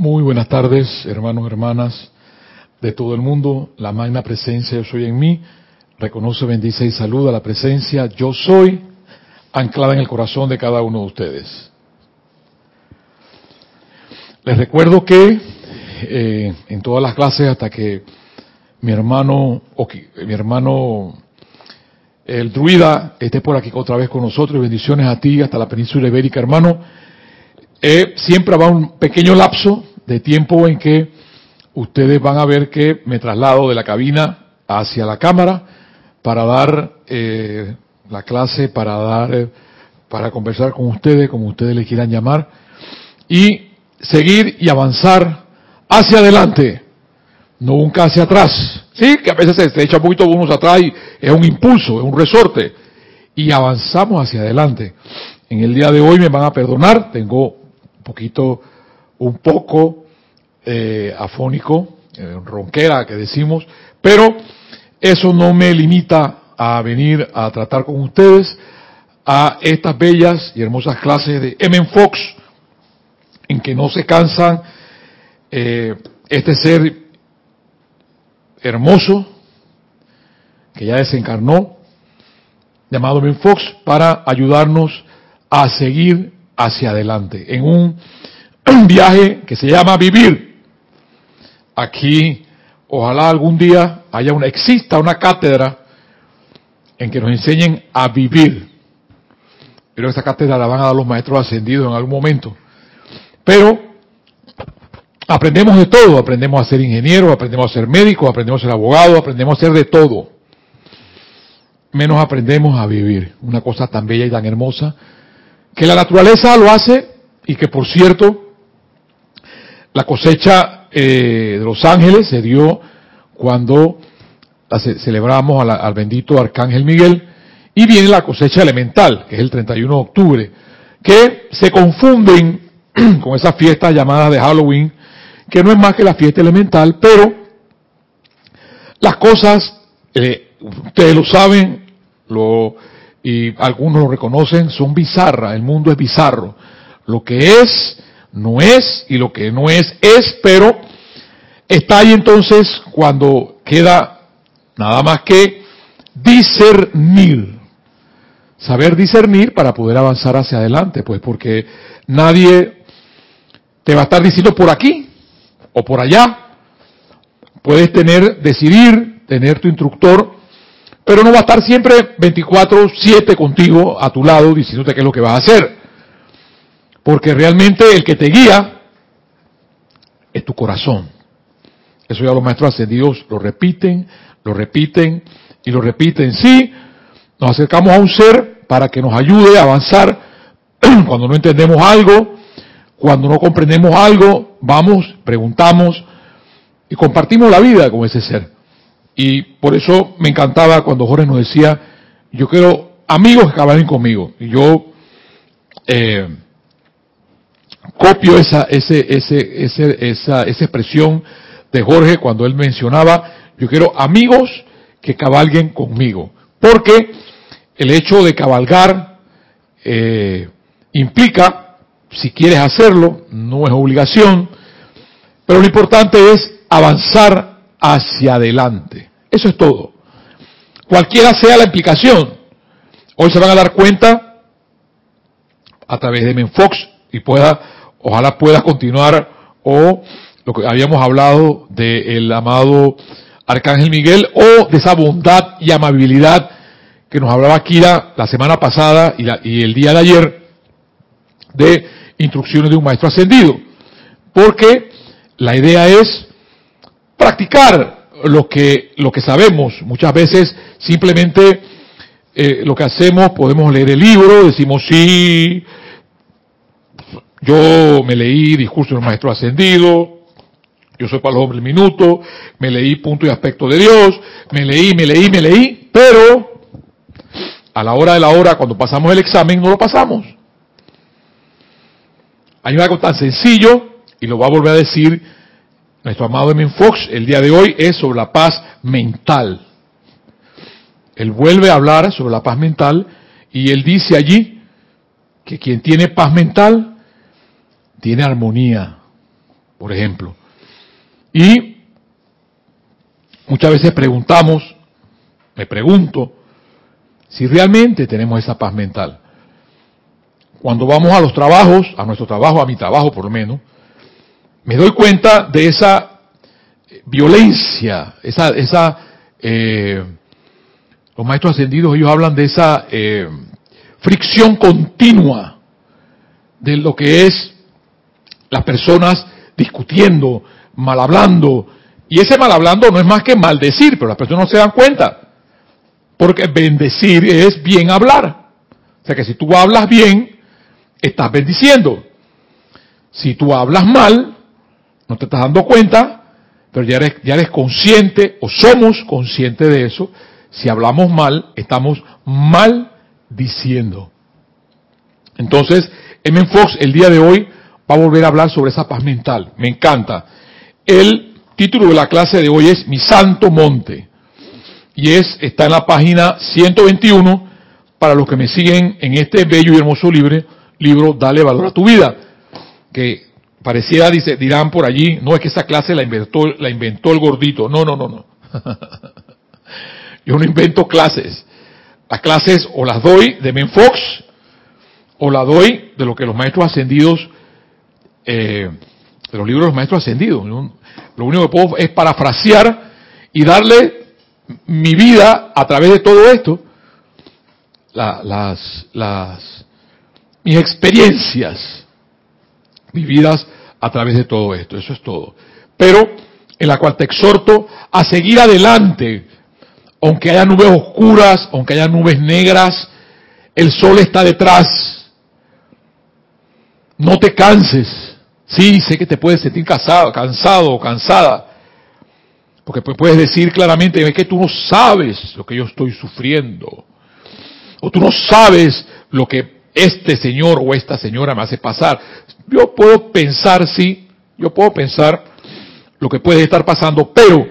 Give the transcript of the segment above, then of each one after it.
Muy buenas tardes, hermanos, hermanas de todo el mundo. La magna presencia yo soy en mí. Reconoce, bendice y saluda la presencia yo soy anclada en el corazón de cada uno de ustedes. Les recuerdo que eh, en todas las clases hasta que mi hermano, mi hermano el druida esté por aquí otra vez con nosotros. Bendiciones a ti hasta la península ibérica, hermano. Eh, siempre habrá un pequeño lapso de tiempo en que ustedes van a ver que me traslado de la cabina hacia la cámara para dar eh, la clase, para dar, para conversar con ustedes, como ustedes le quieran llamar, y seguir y avanzar hacia adelante, nunca hacia atrás. Sí, que a veces se, echa un poquito unos atrás y es un impulso, es un resorte. Y avanzamos hacia adelante. En el día de hoy me van a perdonar, tengo un poquito, un poco eh, afónico, eh, ronquera que decimos, pero eso no me limita a venir a tratar con ustedes a estas bellas y hermosas clases de M. Fox, en que no se cansan eh, este ser hermoso, que ya desencarnó, llamado Ben Fox, para ayudarnos a seguir hacia adelante en un viaje que se llama vivir. Aquí, ojalá algún día haya una, exista una cátedra en que nos enseñen a vivir. Pero esa cátedra la van a dar los maestros ascendidos en algún momento. Pero Aprendemos de todo, aprendemos a ser ingenieros, aprendemos a ser médicos, aprendemos a ser abogados, aprendemos a ser de todo. Menos aprendemos a vivir. Una cosa tan bella y tan hermosa que la naturaleza lo hace y que por cierto la cosecha eh, de los ángeles se dio cuando celebramos al bendito Arcángel Miguel y viene la cosecha elemental, que es el 31 de octubre, que se confunden con esas fiestas llamadas de Halloween que no es más que la fiesta elemental, pero las cosas, eh, ustedes lo saben, lo, y algunos lo reconocen, son bizarras, el mundo es bizarro. Lo que es, no es, y lo que no es, es, pero está ahí entonces cuando queda nada más que discernir. Saber discernir para poder avanzar hacia adelante, pues porque nadie te va a estar diciendo por aquí, o por allá. Puedes tener, decidir, tener tu instructor, pero no va a estar siempre 24/7 contigo a tu lado diciéndote qué es lo que vas a hacer. Porque realmente el que te guía es tu corazón. Eso ya los maestros ascendidos lo repiten, lo repiten y lo repiten. Sí, nos acercamos a un ser para que nos ayude a avanzar cuando no entendemos algo, cuando no comprendemos algo, vamos, preguntamos y compartimos la vida con ese ser. Y por eso me encantaba cuando Jorge nos decía, yo quiero amigos que hablen conmigo. Y yo eh, copio esa, ese, ese, esa, esa expresión de Jorge cuando él mencionaba, yo quiero amigos que cabalguen conmigo. Porque el hecho de cabalgar eh, implica si quieres hacerlo, no es obligación, pero lo importante es avanzar hacia adelante. Eso es todo. Cualquiera sea la implicación. Hoy se van a dar cuenta a través de Menfox y pueda, ojalá pueda continuar o lo que habíamos hablado del amado Arcángel Miguel o de esa bondad y amabilidad que nos hablaba Kira la semana pasada y, y el día de ayer de instrucciones de un maestro ascendido. Porque la idea es practicar lo que, lo que sabemos. Muchas veces simplemente eh, lo que hacemos, podemos leer el libro, decimos sí, yo me leí discurso del maestro ascendido, yo soy para los hombres minuto, me leí punto y aspecto de Dios, me leí, me leí, me leí, pero a la hora de la hora, cuando pasamos el examen, no lo pasamos. Hay algo tan sencillo, y lo va a volver a decir nuestro amado Emin Fox el día de hoy, es sobre la paz mental. Él vuelve a hablar sobre la paz mental y él dice allí que quien tiene paz mental tiene armonía. por ejemplo. Y muchas veces preguntamos, me pregunto, si realmente tenemos esa paz mental. Cuando vamos a los trabajos, a nuestro trabajo, a mi trabajo por lo menos, me doy cuenta de esa violencia, esa, esa eh, los maestros ascendidos, ellos hablan de esa eh, fricción continua de lo que es las personas discutiendo, mal hablando, y ese mal hablando no es más que maldecir, pero las personas no se dan cuenta. Porque bendecir es bien hablar. O sea que si tú hablas bien, estás bendiciendo. Si tú hablas mal, no te estás dando cuenta, pero ya eres, ya eres consciente o somos conscientes de eso. Si hablamos mal, estamos mal diciendo. Entonces, M. Fox el día de hoy va a volver a hablar sobre esa paz mental. Me encanta. El título de la clase de hoy es Mi Santo Monte y es, está en la página 121 para los que me siguen en este bello y hermoso libro, libro Dale Valor a tu Vida, que pareciera, dice, dirán por allí, no es que esa clase la inventó, la inventó el gordito, no, no, no, no. Yo no invento clases. Las clases o las doy de Men Fox o la doy de lo que los maestros ascendidos, eh, de los libros de los maestros ascendidos. Lo único que puedo es parafrasear y darle mi vida a través de todo esto, las, las, mis experiencias vividas a través de todo esto, eso es todo. Pero en la cual te exhorto a seguir adelante, aunque haya nubes oscuras, aunque haya nubes negras, el sol está detrás. No te canses. Sí, sé que te puedes sentir cansado, cansado o cansada, porque puedes decir claramente, es que tú no sabes lo que yo estoy sufriendo. O tú no sabes lo que este señor o esta señora me hace pasar. Yo puedo pensar, sí, yo puedo pensar lo que puede estar pasando, pero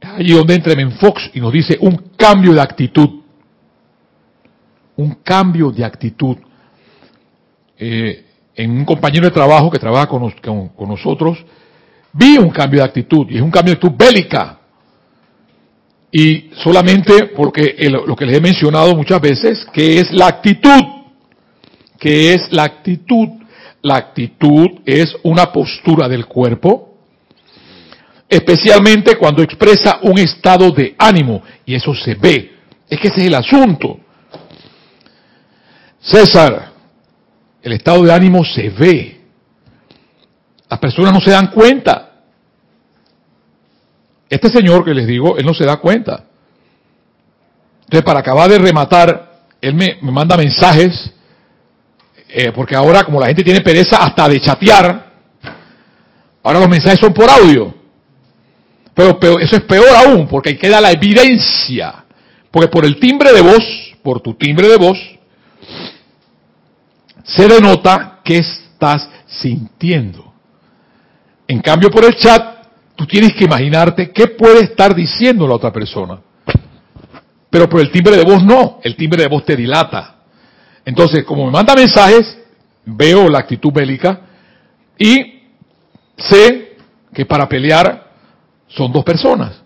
allí donde entra Fox y nos dice un cambio de actitud. Un cambio de actitud. Eh, en un compañero de trabajo que trabaja con, con nosotros, vi un cambio de actitud, y es un cambio de actitud bélica. Y solamente porque lo que les he mencionado muchas veces, que es la actitud, que es la actitud. La actitud es una postura del cuerpo, especialmente cuando expresa un estado de ánimo, y eso se ve. Es que ese es el asunto. César, el estado de ánimo se ve. Las personas no se dan cuenta. Este señor que les digo, él no se da cuenta. Entonces, para acabar de rematar, él me, manda mensajes, eh, porque ahora como la gente tiene pereza hasta de chatear, ahora los mensajes son por audio. Pero, pero eso es peor aún, porque ahí queda la evidencia. Porque por el timbre de voz, por tu timbre de voz, se denota que estás sintiendo. En cambio, por el chat, tú tienes que imaginarte qué puede estar diciendo la otra persona. Pero por el timbre de voz no, el timbre de voz te dilata. Entonces, como me manda mensajes, veo la actitud bélica y sé que para pelear son dos personas.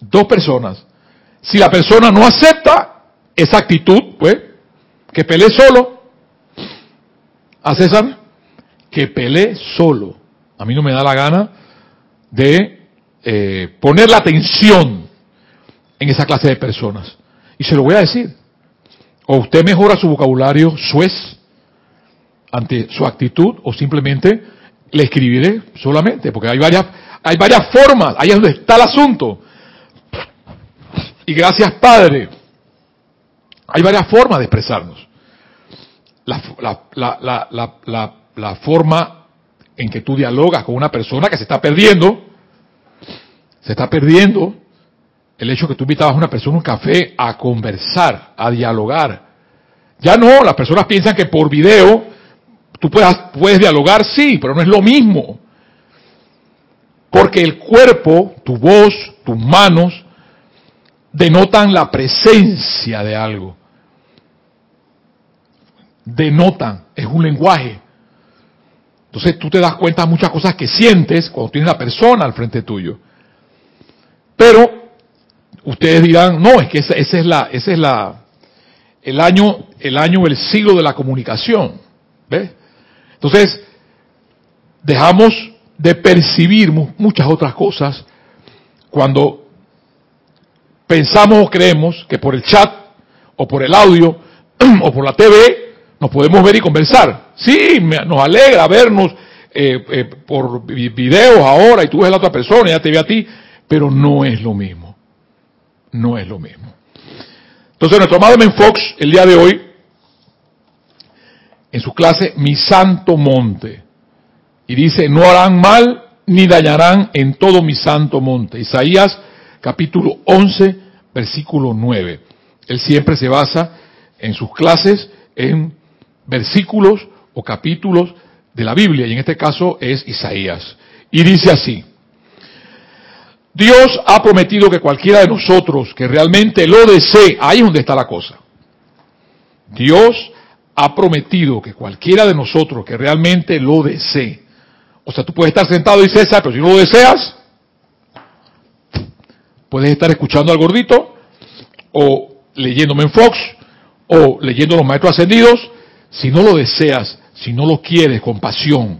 Dos personas. Si la persona no acepta esa actitud, pues, que pelee solo. A César, que pelee solo. A mí no me da la gana de eh, poner la atención en esa clase de personas. Y se lo voy a decir. O usted mejora su vocabulario suez ante su actitud o simplemente le escribiré solamente, porque hay varias, hay varias formas, ahí es donde está el asunto. Y gracias Padre, hay varias formas de expresarnos. La, la, la, la forma en que tú dialogas con una persona que se está perdiendo, se está perdiendo el hecho que tú invitabas a una persona a un café a conversar, a dialogar. Ya no, las personas piensan que por video tú puedes, puedes dialogar, sí, pero no es lo mismo. Porque el cuerpo, tu voz, tus manos, denotan la presencia de algo. Denotan, es un lenguaje. Entonces tú te das cuenta de muchas cosas que sientes cuando tienes la persona al frente tuyo. Pero ustedes dirán, no, es que ese, es la, es la, el año, el año, el siglo de la comunicación. ¿Ves? Entonces, dejamos de percibir muchas otras cosas cuando pensamos o creemos que por el chat o por el audio o por la TV nos podemos ver y conversar. Sí, nos alegra vernos eh, eh, por videos ahora y tú ves a la otra persona ya te ve a ti, pero no es lo mismo. No es lo mismo. Entonces nuestro amado Men Fox el día de hoy, en su clase Mi Santo Monte, y dice, no harán mal ni dañarán en todo mi santo monte. Isaías capítulo 11, versículo 9. Él siempre se basa en sus clases en versículos o capítulos de la Biblia, y en este caso es Isaías. Y dice así, Dios ha prometido que cualquiera de nosotros que realmente lo desee, ahí es donde está la cosa. Dios ha prometido que cualquiera de nosotros que realmente lo desee, o sea, tú puedes estar sentado y César, pero si no lo deseas, puedes estar escuchando al gordito, o leyéndome en Fox, o leyendo los maestros ascendidos, si no lo deseas, si no lo quieres con pasión,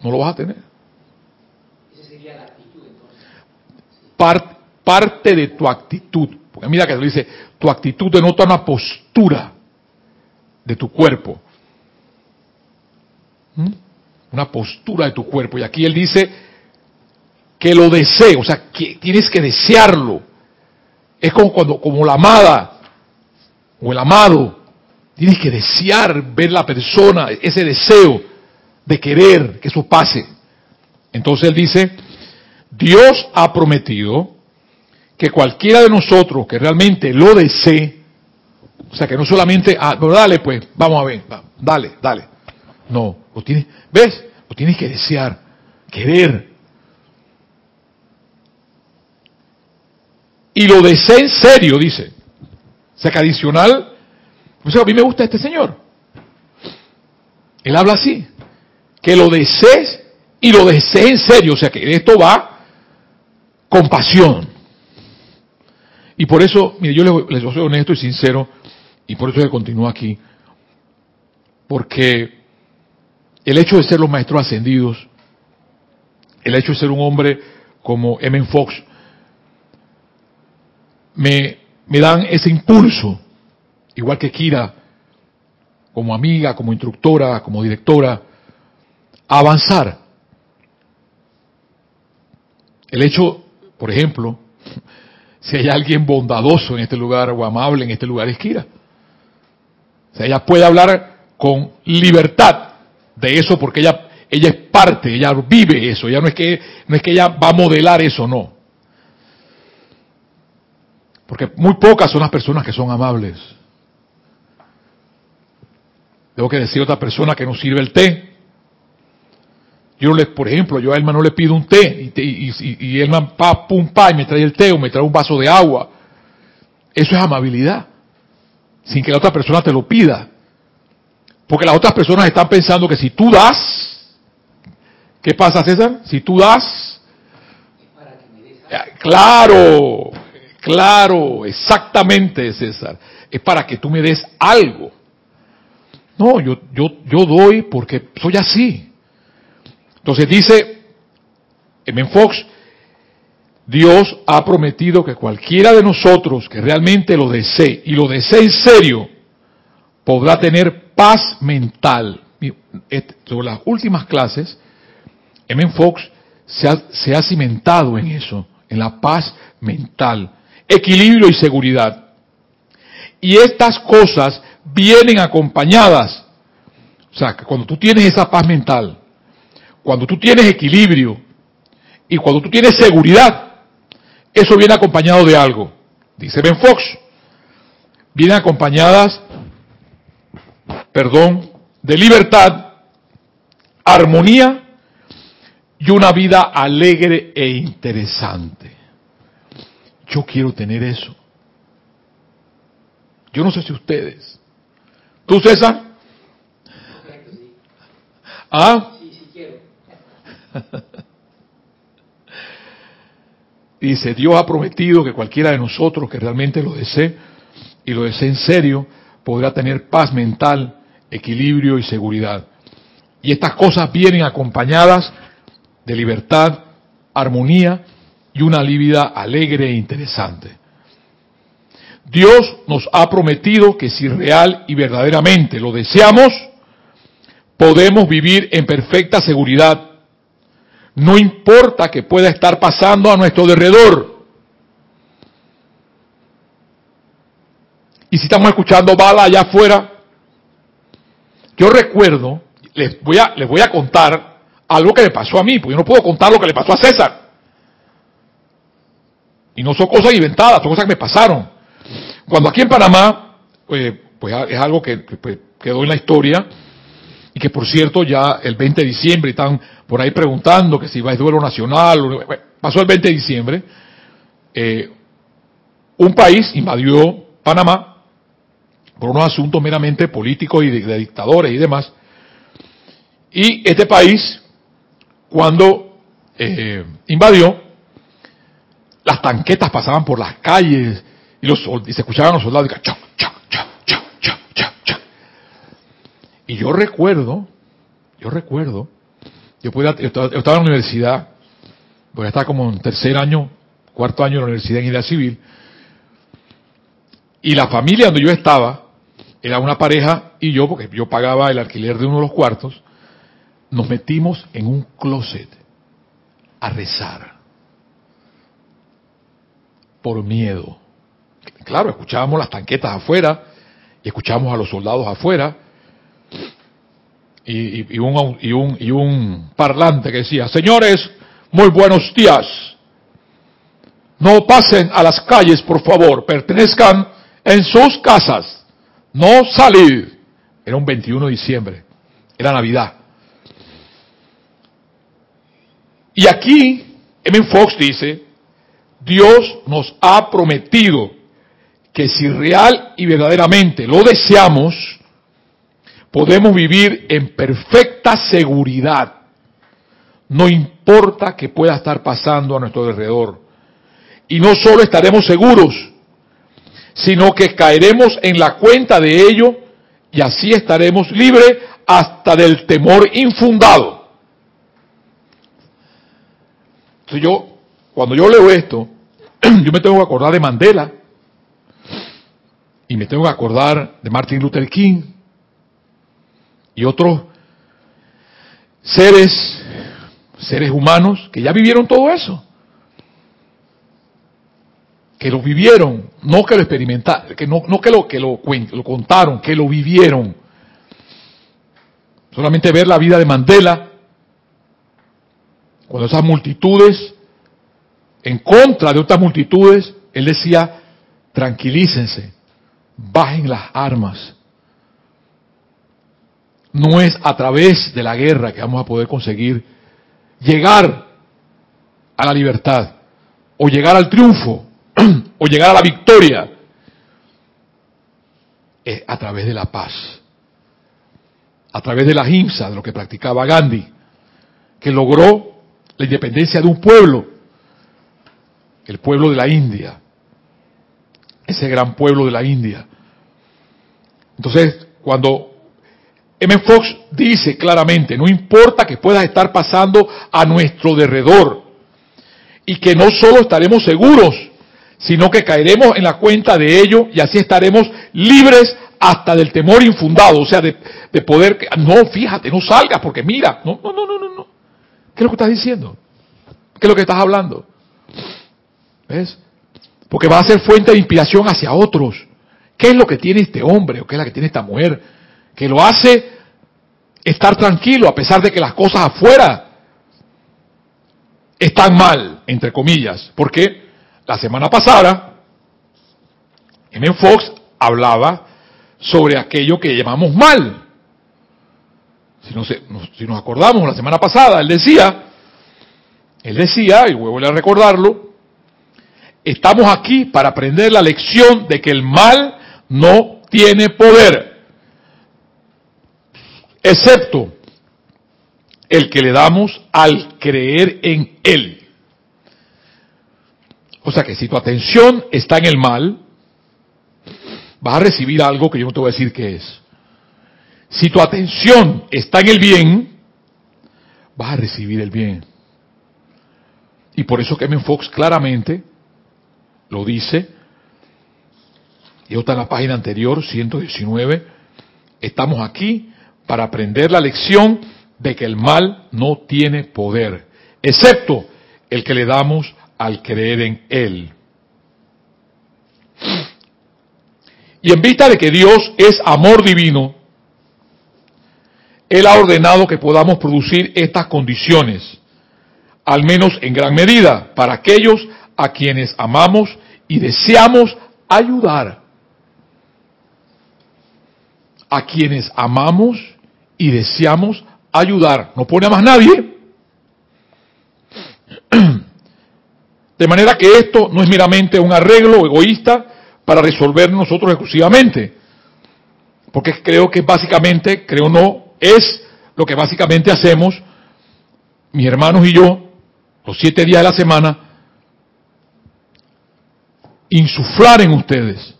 no lo vas a tener. Esa sería la actitud entonces. parte de tu actitud, porque mira que te dice, tu actitud denota una postura de tu cuerpo. ¿Mm? una postura de tu cuerpo. Y aquí él dice que lo desee, o sea, que tienes que desearlo. Es como cuando, como la amada o el amado, tienes que desear ver la persona, ese deseo de querer que eso pase. Entonces él dice, Dios ha prometido que cualquiera de nosotros que realmente lo desee, o sea, que no solamente, ah, dale pues, vamos a ver, dale, dale. No, lo tienes, ¿ves? Lo tienes que desear, querer. Y lo desea en serio, dice. O sea que adicional, pues a mí me gusta este señor. Él habla así, que lo desees y lo desees en serio, o sea que esto va con pasión. Y por eso, mire, yo les, les soy honesto y sincero, y por eso que continúo aquí, porque el hecho de ser los maestros ascendidos, el hecho de ser un hombre como M. Fox, me, me dan ese impulso, igual que Kira, como amiga, como instructora, como directora, a avanzar. El hecho, por ejemplo, si hay alguien bondadoso en este lugar o amable en este lugar es Kira. O sea, ella puede hablar con libertad de eso porque ella, ella es parte, ella vive eso, ya no es que, no es que ella va a modelar eso, no. Porque muy pocas son las personas que son amables. Tengo que decir a otra persona que no sirve el té. Yo no le, por ejemplo, yo a Elma no le pido un té y, y, y, Elma pa, pum, pa, y me trae el té o me trae un vaso de agua. Eso es amabilidad. Sin que la otra persona te lo pida. Porque las otras personas están pensando que si tú das, ¿qué pasa César? Si tú das, eh, claro, claro, exactamente César, es para que tú me des algo. No, yo, yo, yo doy porque soy así. Entonces dice M. Fox, Dios ha prometido que cualquiera de nosotros que realmente lo desee y lo desee en serio, podrá tener paz mental. Sobre las últimas clases, M. Fox se ha, se ha cimentado en eso, en la paz mental, equilibrio y seguridad. Y estas cosas vienen acompañadas. O sea, que cuando tú tienes esa paz mental, cuando tú tienes equilibrio y cuando tú tienes seguridad, eso viene acompañado de algo. Dice Ben Fox, vienen acompañadas perdón, de libertad, armonía y una vida alegre e interesante. Yo quiero tener eso. Yo no sé si ustedes. ¿Tú, César? ¿Ah? Sí, sí quiero. Dice, Dios ha prometido que cualquiera de nosotros que realmente lo desee y lo desee en serio, podrá tener paz mental, equilibrio y seguridad. Y estas cosas vienen acompañadas de libertad, armonía y una vida alegre e interesante. Dios nos ha prometido que si real y verdaderamente lo deseamos, podemos vivir en perfecta seguridad. No importa que pueda estar pasando a nuestro alrededor. Y si estamos escuchando bala allá afuera, yo recuerdo, les voy a, les voy a contar algo que le pasó a mí, porque yo no puedo contar lo que le pasó a César. Y no son cosas inventadas, son cosas que me pasaron. Cuando aquí en Panamá, pues, pues es algo que, pues, quedó en la historia, y que por cierto ya el 20 de diciembre están por ahí preguntando que si va a duelo nacional, pasó el 20 de diciembre, eh, un país invadió Panamá por unos asuntos meramente políticos y de dictadores y demás, y este país, cuando eh, invadió, las tanquetas pasaban por las calles y, los, y se escuchaban los soldados y, yo recuerdo, yo recuerdo, yo, estaba, en la universidad, porque estaba como en tercer año, cuarto año en la universidad en idea civil, y la familia donde yo estaba era una pareja y yo, porque yo pagaba el alquiler de uno de los cuartos, nos metimos en un closet a rezar por miedo. Claro, escuchábamos las tanquetas afuera y escuchábamos a los soldados afuera y, un, y, un, y un parlante que decía, señores, muy buenos días. No pasen a las calles, por favor. Pertenezcan en sus casas. No salir. Era un 21 de diciembre. Era Navidad. Y aquí, M. Fox dice, Dios nos ha prometido que si real y verdaderamente lo deseamos, podemos vivir en perfecta seguridad. No importa que pueda estar pasando a nuestro alrededor. Y no solo estaremos seguros, sino que caeremos en la cuenta de ello y así estaremos libres hasta del temor infundado. Entonces yo, cuando yo leo esto, yo me tengo que acordar de Mandela y me tengo que acordar de Martin Luther King y otros seres, seres humanos que ya vivieron todo eso. Que lo vivieron, no que lo experimentaron, que no, no que, lo, que lo, lo contaron, que lo vivieron. Solamente ver la vida de Mandela cuando esas multitudes, en contra de otras multitudes, él decía, tranquilícense, bajen las armas. No es a través de la guerra que vamos a poder conseguir llegar a la libertad, o llegar al triunfo, o llegar a la victoria. Es a través de la paz, a través de la himsa, de lo que practicaba Gandhi, que logró la independencia de un pueblo, el pueblo de la India, ese gran pueblo de la India. Entonces, cuando M. Fox dice claramente, no importa que pueda estar pasando a nuestro derredor, y que no solo estaremos seguros, sino que caeremos en la cuenta de ello y así estaremos libres hasta del temor infundado, o sea, de, de poder, no, fíjate, no salgas porque mira, no, no, no, no, no. ¿Qué es lo que estás diciendo? ¿Qué es lo que estás hablando? ¿Ves? Porque va a ser fuente de inspiración hacia otros. ¿Qué es lo que tiene este hombre o qué es lo que tiene esta mujer? Que lo hace estar tranquilo a pesar de que las cosas afuera están mal, entre comillas. Porque la semana pasada, M. Fox hablaba sobre aquello que llamamos mal. Si, no si nos acordamos, la semana pasada él decía, él decía, y vuelvo a recordarlo, estamos aquí para aprender la lección de que el mal no tiene poder, excepto el que le damos al creer en Él. O sea que si tu atención está en el mal, vas a recibir algo que yo no te voy a decir qué es. Si tu atención está en el bien, vas a recibir el bien. Y por eso Kevin Fox claramente lo dice, y está en la página anterior, 119, estamos aquí para aprender la lección de que el mal no tiene poder, excepto el que le damos al creer en Él. Y en vista de que Dios es amor divino, Él ha ordenado que podamos producir estas condiciones, al menos en gran medida, para aquellos a quienes amamos y deseamos ayudar. A quienes amamos y deseamos ayudar. No pone a más nadie. De manera que esto no es meramente un arreglo egoísta para resolver nosotros exclusivamente. Porque creo que básicamente, creo no, es lo que básicamente hacemos mis hermanos y yo, los siete días de la semana, insuflar en ustedes,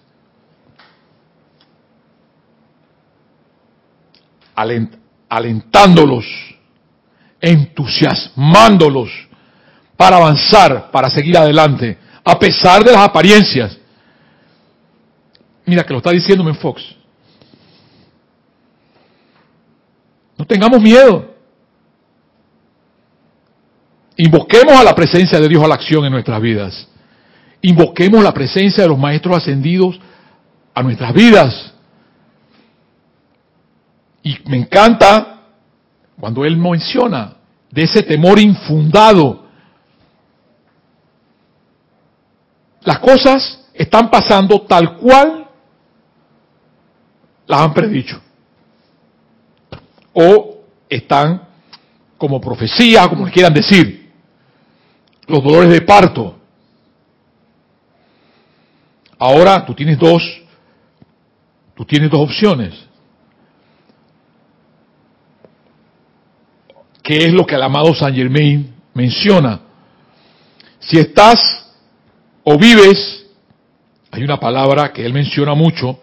alentándolos, entusiasmándolos para avanzar, para seguir adelante, a pesar de las apariencias. Mira que lo está diciéndome Fox. No tengamos miedo. Invoquemos a la presencia de Dios a la acción en nuestras vidas. Invoquemos la presencia de los maestros ascendidos a nuestras vidas. Y me encanta cuando él menciona de ese temor infundado. Las cosas están pasando tal cual las han predicho. O están como profecía, como quieran decir. Los dolores de parto. Ahora tú tienes dos, tú tienes dos opciones. ¿Qué es lo que el amado Saint Germain menciona? Si estás o vives, hay una palabra que él menciona mucho,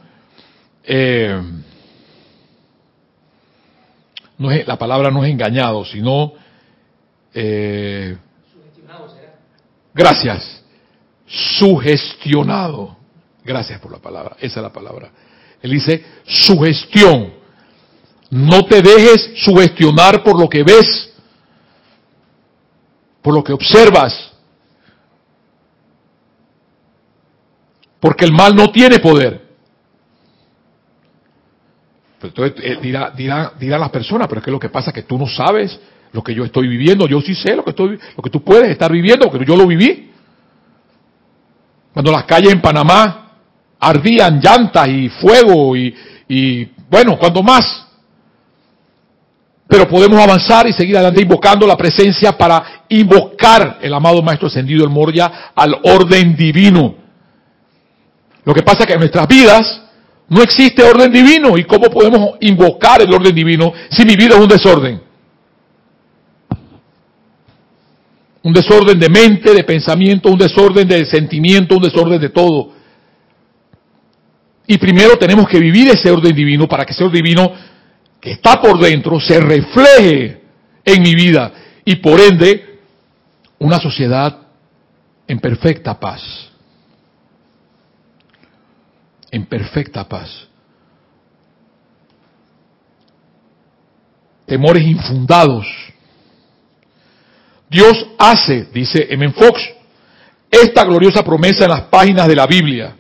eh, no es, la palabra no es engañado, sino eh, gracias, sugestionado. Gracias por la palabra, esa es la palabra. Él dice sugestión. No te dejes sugestionar por lo que ves, por lo que observas. Porque el mal no tiene poder. Entonces eh, dirá, dirá, dirá las personas, pero es que lo que pasa es que tú no sabes lo que yo estoy viviendo. Yo sí sé lo que, estoy, lo que tú puedes estar viviendo, porque yo lo viví. Cuando las calles en Panamá ardían llantas y fuego y, bueno, cuando más. Pero podemos avanzar y seguir adelante invocando la presencia para invocar el amado Maestro Ascendido, el Moria, al orden divino. Lo que pasa es que en nuestras vidas no existe orden divino. ¿Y cómo podemos invocar el orden divino si mi vida es un desorden? Un desorden de mente, de pensamiento, un desorden de sentimiento, un desorden de todo. Y primero tenemos que vivir ese orden divino para que ese orden divino que está por dentro se refleje en mi vida y por ende una sociedad en perfecta paz en perfecta paz. Temores infundados. Dios hace, dice M. Fox, esta gloriosa promesa en las páginas de la Biblia,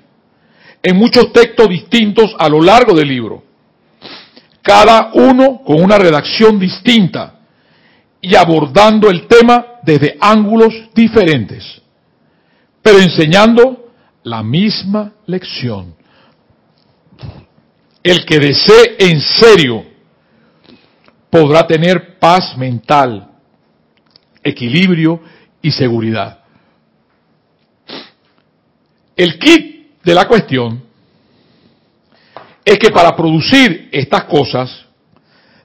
en muchos textos distintos a lo largo del libro, cada uno con una redacción distinta y abordando el tema desde ángulos diferentes, pero enseñando la misma lección el que desee en serio podrá tener paz mental, equilibrio y seguridad. El kit de la cuestión es que para producir estas cosas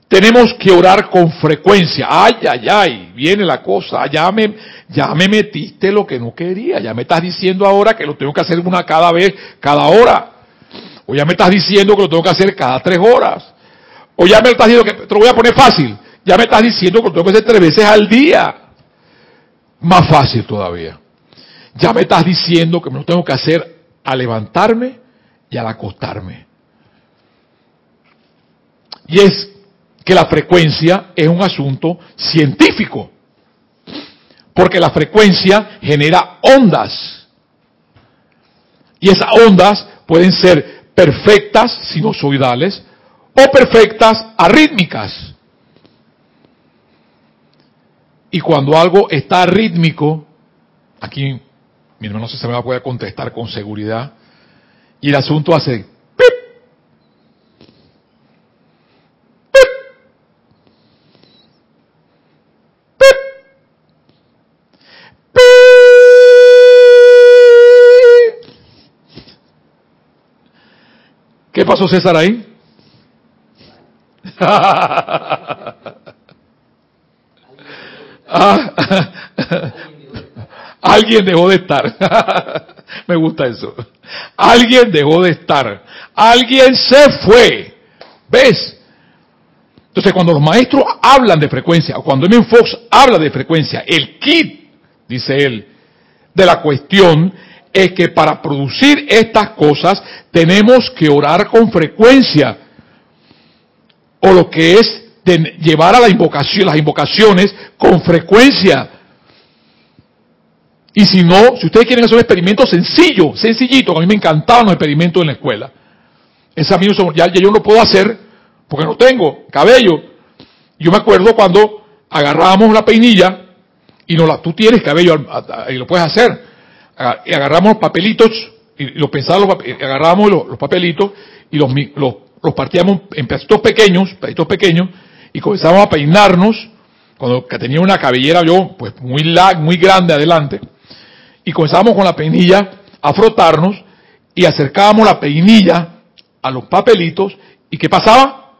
tenemos que orar con frecuencia. Ay, ay, ay, viene la cosa, ya me, ya me metiste lo que no quería, ya me estás diciendo ahora que lo tengo que hacer una cada vez, cada hora. O ya me estás diciendo que lo tengo que hacer cada tres horas. O ya me estás diciendo que, te lo voy a poner fácil, ya me estás diciendo que lo tengo que hacer tres veces al día. Más fácil todavía. Ya me estás diciendo que me lo tengo que hacer al levantarme y al acostarme. Y es que la frecuencia es un asunto científico. Porque la frecuencia genera ondas. Y esas ondas pueden ser perfectas sinusoidales o perfectas arrítmicas. Y cuando algo está rítmico, aquí mi hermano se me va a poder contestar con seguridad, y el asunto hace ¡pip! ¡pip! ¡pip! ¡pip! ¿Qué pasó César ahí? Ah, alguien dejó de estar. Me gusta eso. Alguien dejó de estar. Alguien se fue. ¿Ves? Entonces cuando los maestros hablan de frecuencia, o cuando M. Fox habla de frecuencia, el kit, dice él, de la cuestión es que para producir estas cosas tenemos que orar con frecuencia. O lo que es llevar a la invocación, las invocaciones con frecuencia. Y si no, si ustedes quieren hacer un experimento sencillo, sencillito, a mí me encantaban los experimentos en la escuela. Ese amigo ya, yo no puedo hacer porque no tengo cabello. Yo me acuerdo cuando agarrábamos la peinilla y no la, tú tienes cabello y lo puedes hacer. Y agarramos papelitos y los pensábamos, agarrábamos los, papelitos y los, los, los partíamos en pedacitos pequeños, pedacitos pequeños y comenzamos a peinarnos cuando tenía una cabellera yo pues muy lag, muy grande adelante y comenzamos con la peinilla a frotarnos y acercábamos la peinilla a los papelitos y ¿qué pasaba?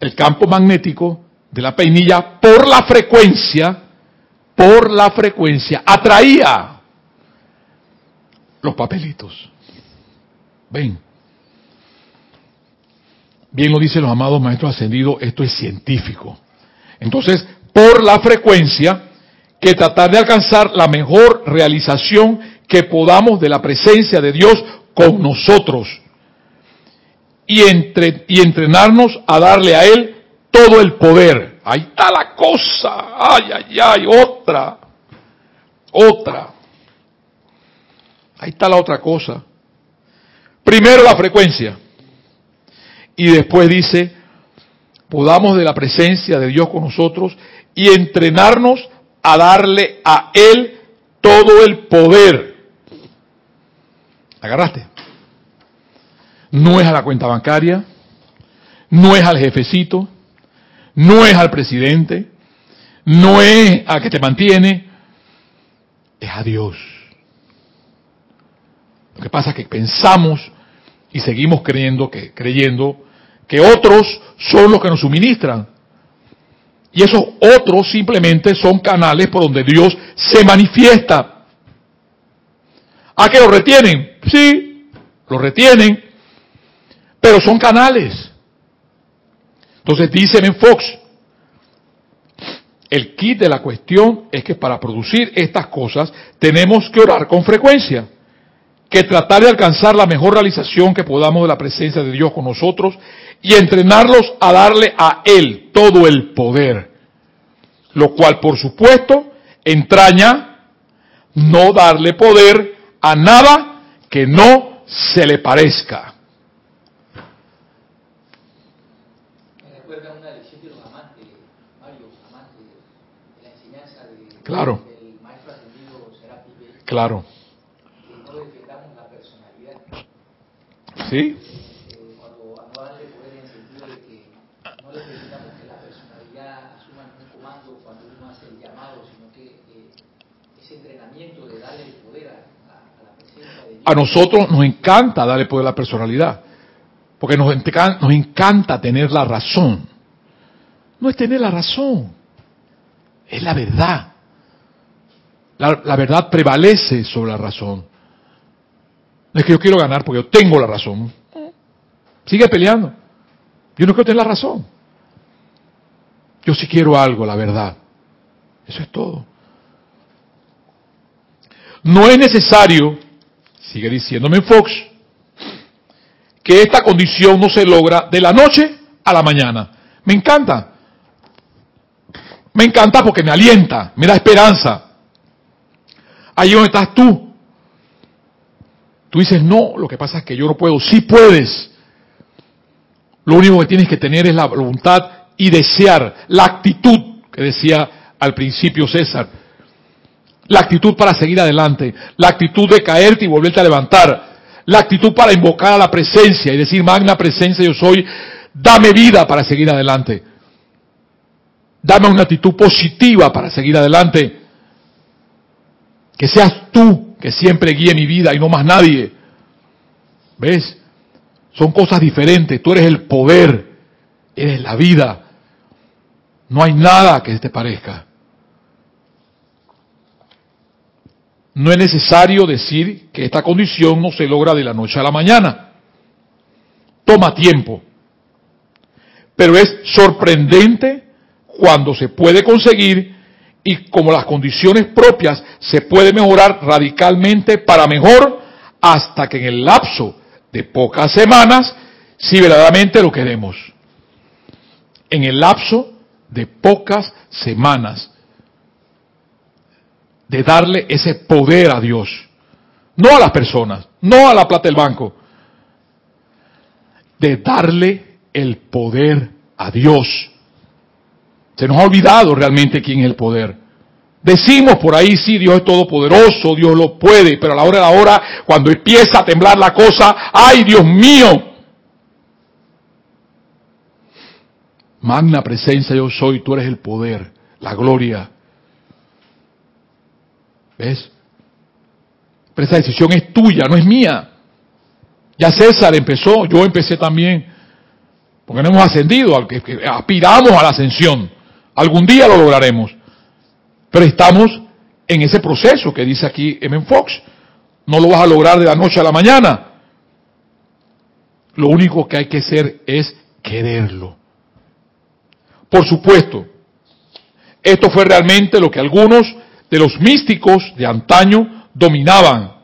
El campo magnético de la peinilla por la frecuencia, por la frecuencia, atraía los papelitos. Ven. Bien lo dicen los amados maestros ascendidos, esto es científico. Entonces, por la frecuencia, que tratar de alcanzar la mejor realización que podamos de la presencia de Dios con nosotros. Y, entre, y entrenarnos a darle a Él todo el poder. Ahí está la cosa. Ay, ay, ay, otra. Otra. Ahí está la otra cosa. Primero la frecuencia. Y después dice, podamos de la presencia de Dios con nosotros y entrenarnos a darle a Él todo el poder. ¿Agarraste? No es a la cuenta bancaria, no es al jefecito, no es al presidente, no es a que te mantiene, es a Dios. Lo que pasa es que pensamos y seguimos creyendo que creyendo que otros son los que nos suministran. Y esos otros simplemente son canales por donde Dios se manifiesta. ¿A qué lo retienen? Sí, lo retienen, pero son canales. Entonces dice en Fox, el kit de la cuestión es que para producir estas cosas tenemos que orar con frecuencia que tratar de alcanzar la mejor realización que podamos de la presencia de Dios con nosotros y entrenarlos a darle a Él todo el poder. Lo cual, por supuesto, entraña no darle poder a nada que no se le parezca. Claro. Claro. ¿Sí? Cuando no darle poder en el sentido de que no necesitamos que la personalidad asuma un comando cuando uno hace el llamado, sino que eh, ese entrenamiento de darle el poder a, nosotros nos encanta darle poder a la personalidad. Porque nos, nos encanta tener la razón. No es tener la razón, es la verdad. La, la, verdad prevalece sobre la razón. No es que yo quiero ganar porque yo tengo la razón. Sigue peleando. Yo no quiero tener la razón. Yo sí quiero algo, la verdad. Eso es todo. No es necesario, sigue diciéndome Fox, que esta condición no se logra de la noche a la mañana. Me encanta. Me encanta porque me alienta, me da esperanza. Ahí donde estás tú. Tú dices, no, lo que pasa es que yo no puedo. Sí puedes. Lo único que tienes que tener es la voluntad y desear, la actitud que decía al principio César. La actitud para seguir adelante, la actitud de caerte y volverte a levantar, la actitud para invocar a la presencia y decir, magna presencia yo soy, dame vida para seguir adelante. Dame una actitud positiva para seguir adelante. Que seas tú que siempre guíe mi vida y no más nadie. ¿Ves? Son cosas diferentes. Tú eres el poder, eres la vida. No hay nada que te parezca. No es necesario decir que esta condición no se logra de la noche a la mañana. Toma tiempo. Pero es sorprendente cuando se puede conseguir y como las condiciones propias se puede mejorar radicalmente para mejor hasta que en el lapso de pocas semanas, si verdaderamente lo queremos. En el lapso de pocas semanas de darle ese poder a Dios. No a las personas, no a la plata del banco. De darle el poder a Dios. Se nos ha olvidado realmente quién es el poder. Decimos por ahí, sí, Dios es todopoderoso, Dios lo puede, pero a la hora de la hora, cuando empieza a temblar la cosa, ¡ay, Dios mío! Magna presencia yo soy, tú eres el poder, la gloria. ¿Ves? Pero esa decisión es tuya, no es mía. Ya César empezó, yo empecé también, porque no hemos ascendido, aspiramos a la ascensión. Algún día lo lograremos. Pero estamos en ese proceso que dice aquí M. Fox. No lo vas a lograr de la noche a la mañana. Lo único que hay que hacer es quererlo. Por supuesto, esto fue realmente lo que algunos de los místicos de antaño dominaban,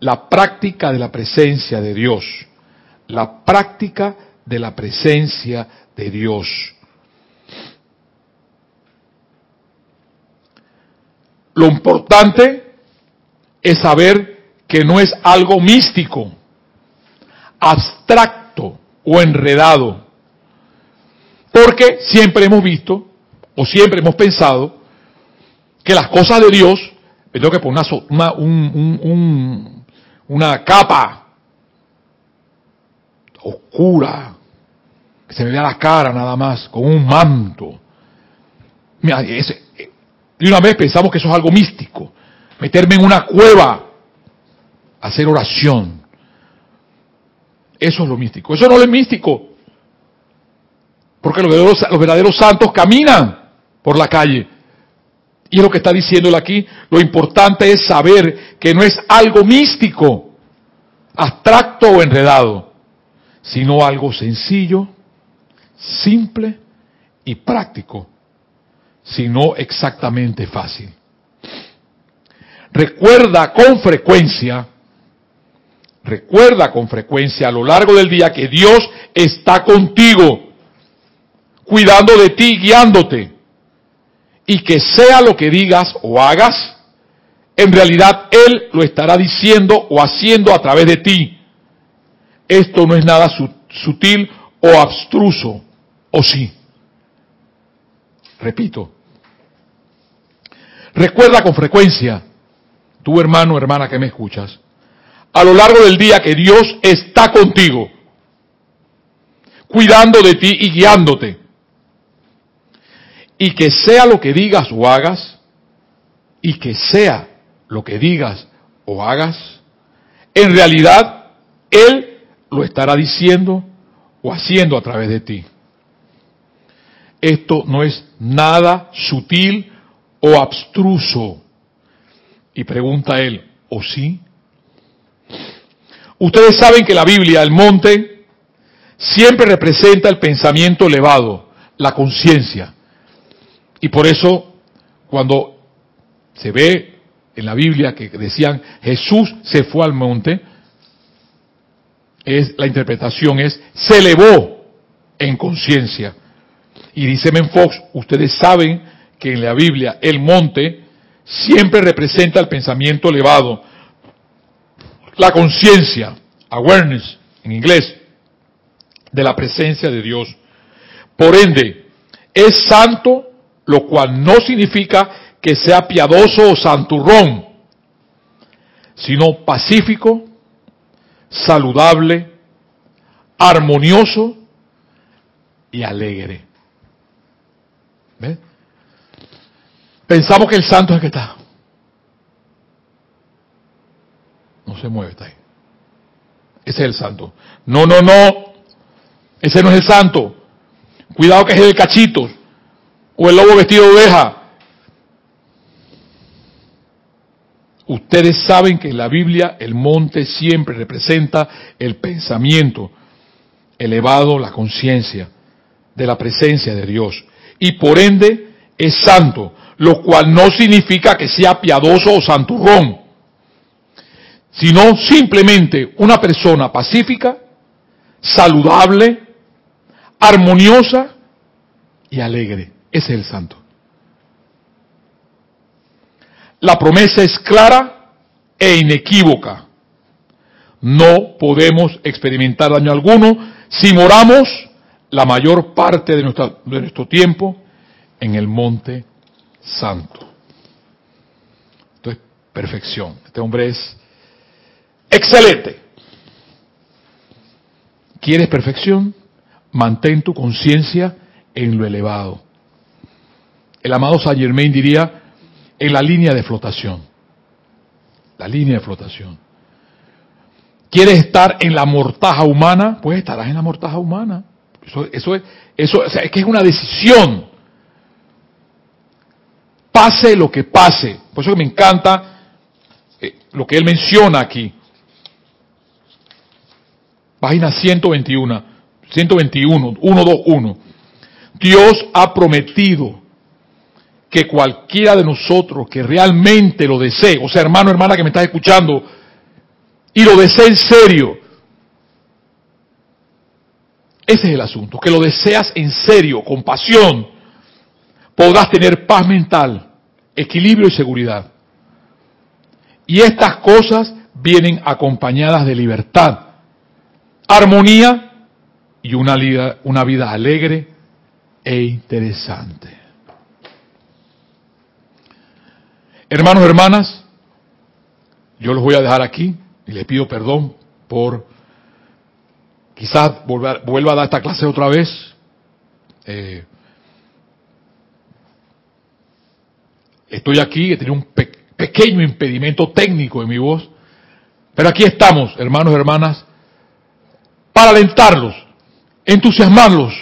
la práctica de la presencia de Dios. La práctica de la presencia de Dios. Lo importante es saber que no es algo místico, abstracto o enredado. Porque siempre hemos visto, o siempre hemos pensado, que las cosas de Dios, me tengo que poner una, una capa oscura, que se me vea la cara nada más, con un manto. Y una vez pensamos que eso es algo místico. Meterme en una cueva, hacer oración. Eso es lo místico. Eso no es místico. Porque los verdaderos santos caminan por la calle. Y es lo que está diciéndole aquí. Lo importante es saber que no es algo místico, abstracto o enredado, sino algo sencillo, simple y práctico sino exactamente fácil. Recuerda con frecuencia, recuerda con frecuencia a lo largo del día que Dios está contigo, cuidando de ti, guiándote, y que sea lo que digas o hagas, en realidad Él lo estará diciendo o haciendo a través de ti. Esto no es nada sutil o abstruso, ¿o sí? Repito, recuerda con frecuencia, tu hermano, hermana que me escuchas, a lo largo del día que Dios está contigo, cuidando de ti y guiándote. Y que sea lo que digas o hagas, y que sea lo que digas o hagas, en realidad Él lo estará diciendo o haciendo a través de ti. Esto no es nada sutil o abstruso. Y pregunta él, ¿o sí? Ustedes saben que la Biblia, el monte, siempre representa el pensamiento elevado, la conciencia. Y por eso, cuando se ve en la Biblia que decían Jesús se fue al monte, es la interpretación es se elevó en conciencia. Y dice Menfox, ustedes saben que en la Biblia el monte siempre representa el pensamiento elevado, la conciencia, awareness en inglés, de la presencia de Dios. Por ende, es santo, lo cual no significa que sea piadoso o santurrón, sino pacífico, saludable, armonioso y alegre. ¿Ves? Pensamos que el santo es el que está. No se mueve, está ahí. Ese es el santo. No, no, no. Ese no es el santo. Cuidado que es el cachito. O el lobo vestido de oveja. Ustedes saben que en la Biblia el monte siempre representa el pensamiento elevado, la conciencia de la presencia de Dios. Y por ende es santo, lo cual no significa que sea piadoso o santurrón, sino simplemente una persona pacífica, saludable, armoniosa y alegre. Ese es el santo. La promesa es clara e inequívoca. No podemos experimentar daño alguno si moramos la mayor parte de, nuestro tiempo en el monte santo. Esto es perfección. Este hombre es excelente. ¿Quieres perfección? Mantén tu conciencia en lo elevado. El amado Saint Germain diría, en la línea de flotación. La línea de flotación. ¿Quieres estar en la mortaja humana? Pues estarás en la mortaja humana. Eso, es, eso, es que es una decisión. Pase lo que pase. Por eso que me encanta eh, lo que él menciona aquí. Página 121, 121, 121. Dios ha prometido que cualquiera de nosotros que realmente lo desee, o sea, hermano, hermana que me estás escuchando, y lo desee en serio, ese es el asunto, que lo deseas en serio, con pasión, podrás tener paz mental, equilibrio y seguridad. Y estas cosas vienen acompañadas de libertad, armonía y una vida, una vida alegre e interesante. Hermanos, hermanas, yo los voy a dejar aquí y les pido perdón por quizás vuelva a dar esta clase otra vez. Eh, estoy aquí, he tenido un pequeño impedimento técnico en mi voz, pero aquí estamos, hermanos, hermanas, para alentarlos, entusiasmarlos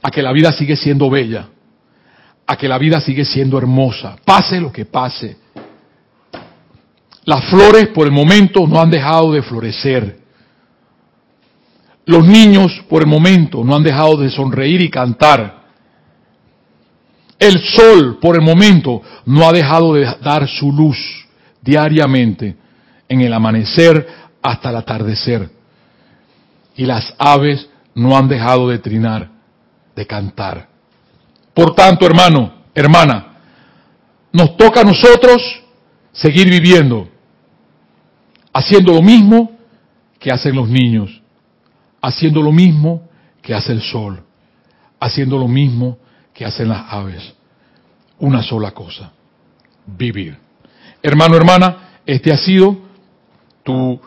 a que la vida sigue siendo bella, a que la vida sigue siendo hermosa, pase lo que pase. Las flores por el momento no han dejado de florecer. Los niños por el momento no han dejado de sonreír y cantar. El sol por el momento no ha dejado de dar su luz diariamente en el amanecer hasta el atardecer. Y las aves no han dejado de trinar, de cantar. Por tanto, hermano, hermana, nos toca a nosotros seguir viviendo, haciendo lo mismo que hacen los niños, haciendo lo mismo que hace el sol, haciendo lo mismo que hacen las aves. Una sola cosa, vivir. Hermano, hermana, este ha sido tu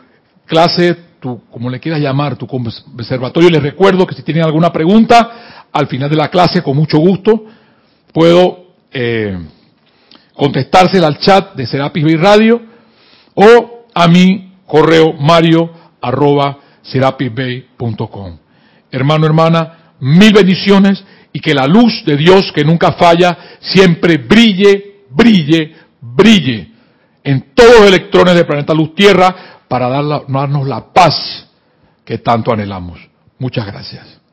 clase, tu, como le quieras llamar, tu conservatorio. Les recuerdo que si tienen alguna pregunta, al final de la clase, con mucho gusto, puedo eh, contestársela al chat de Serapis Bay Radio o a mi correo mario arroba serapisbay.com. hermano, hermana, mil bendiciones y que la luz de Dios que nunca falla siempre brille, brille, brille en todos los electrones del planeta Luz Tierra para darnos la paz que tanto anhelamos. Muchas gracias.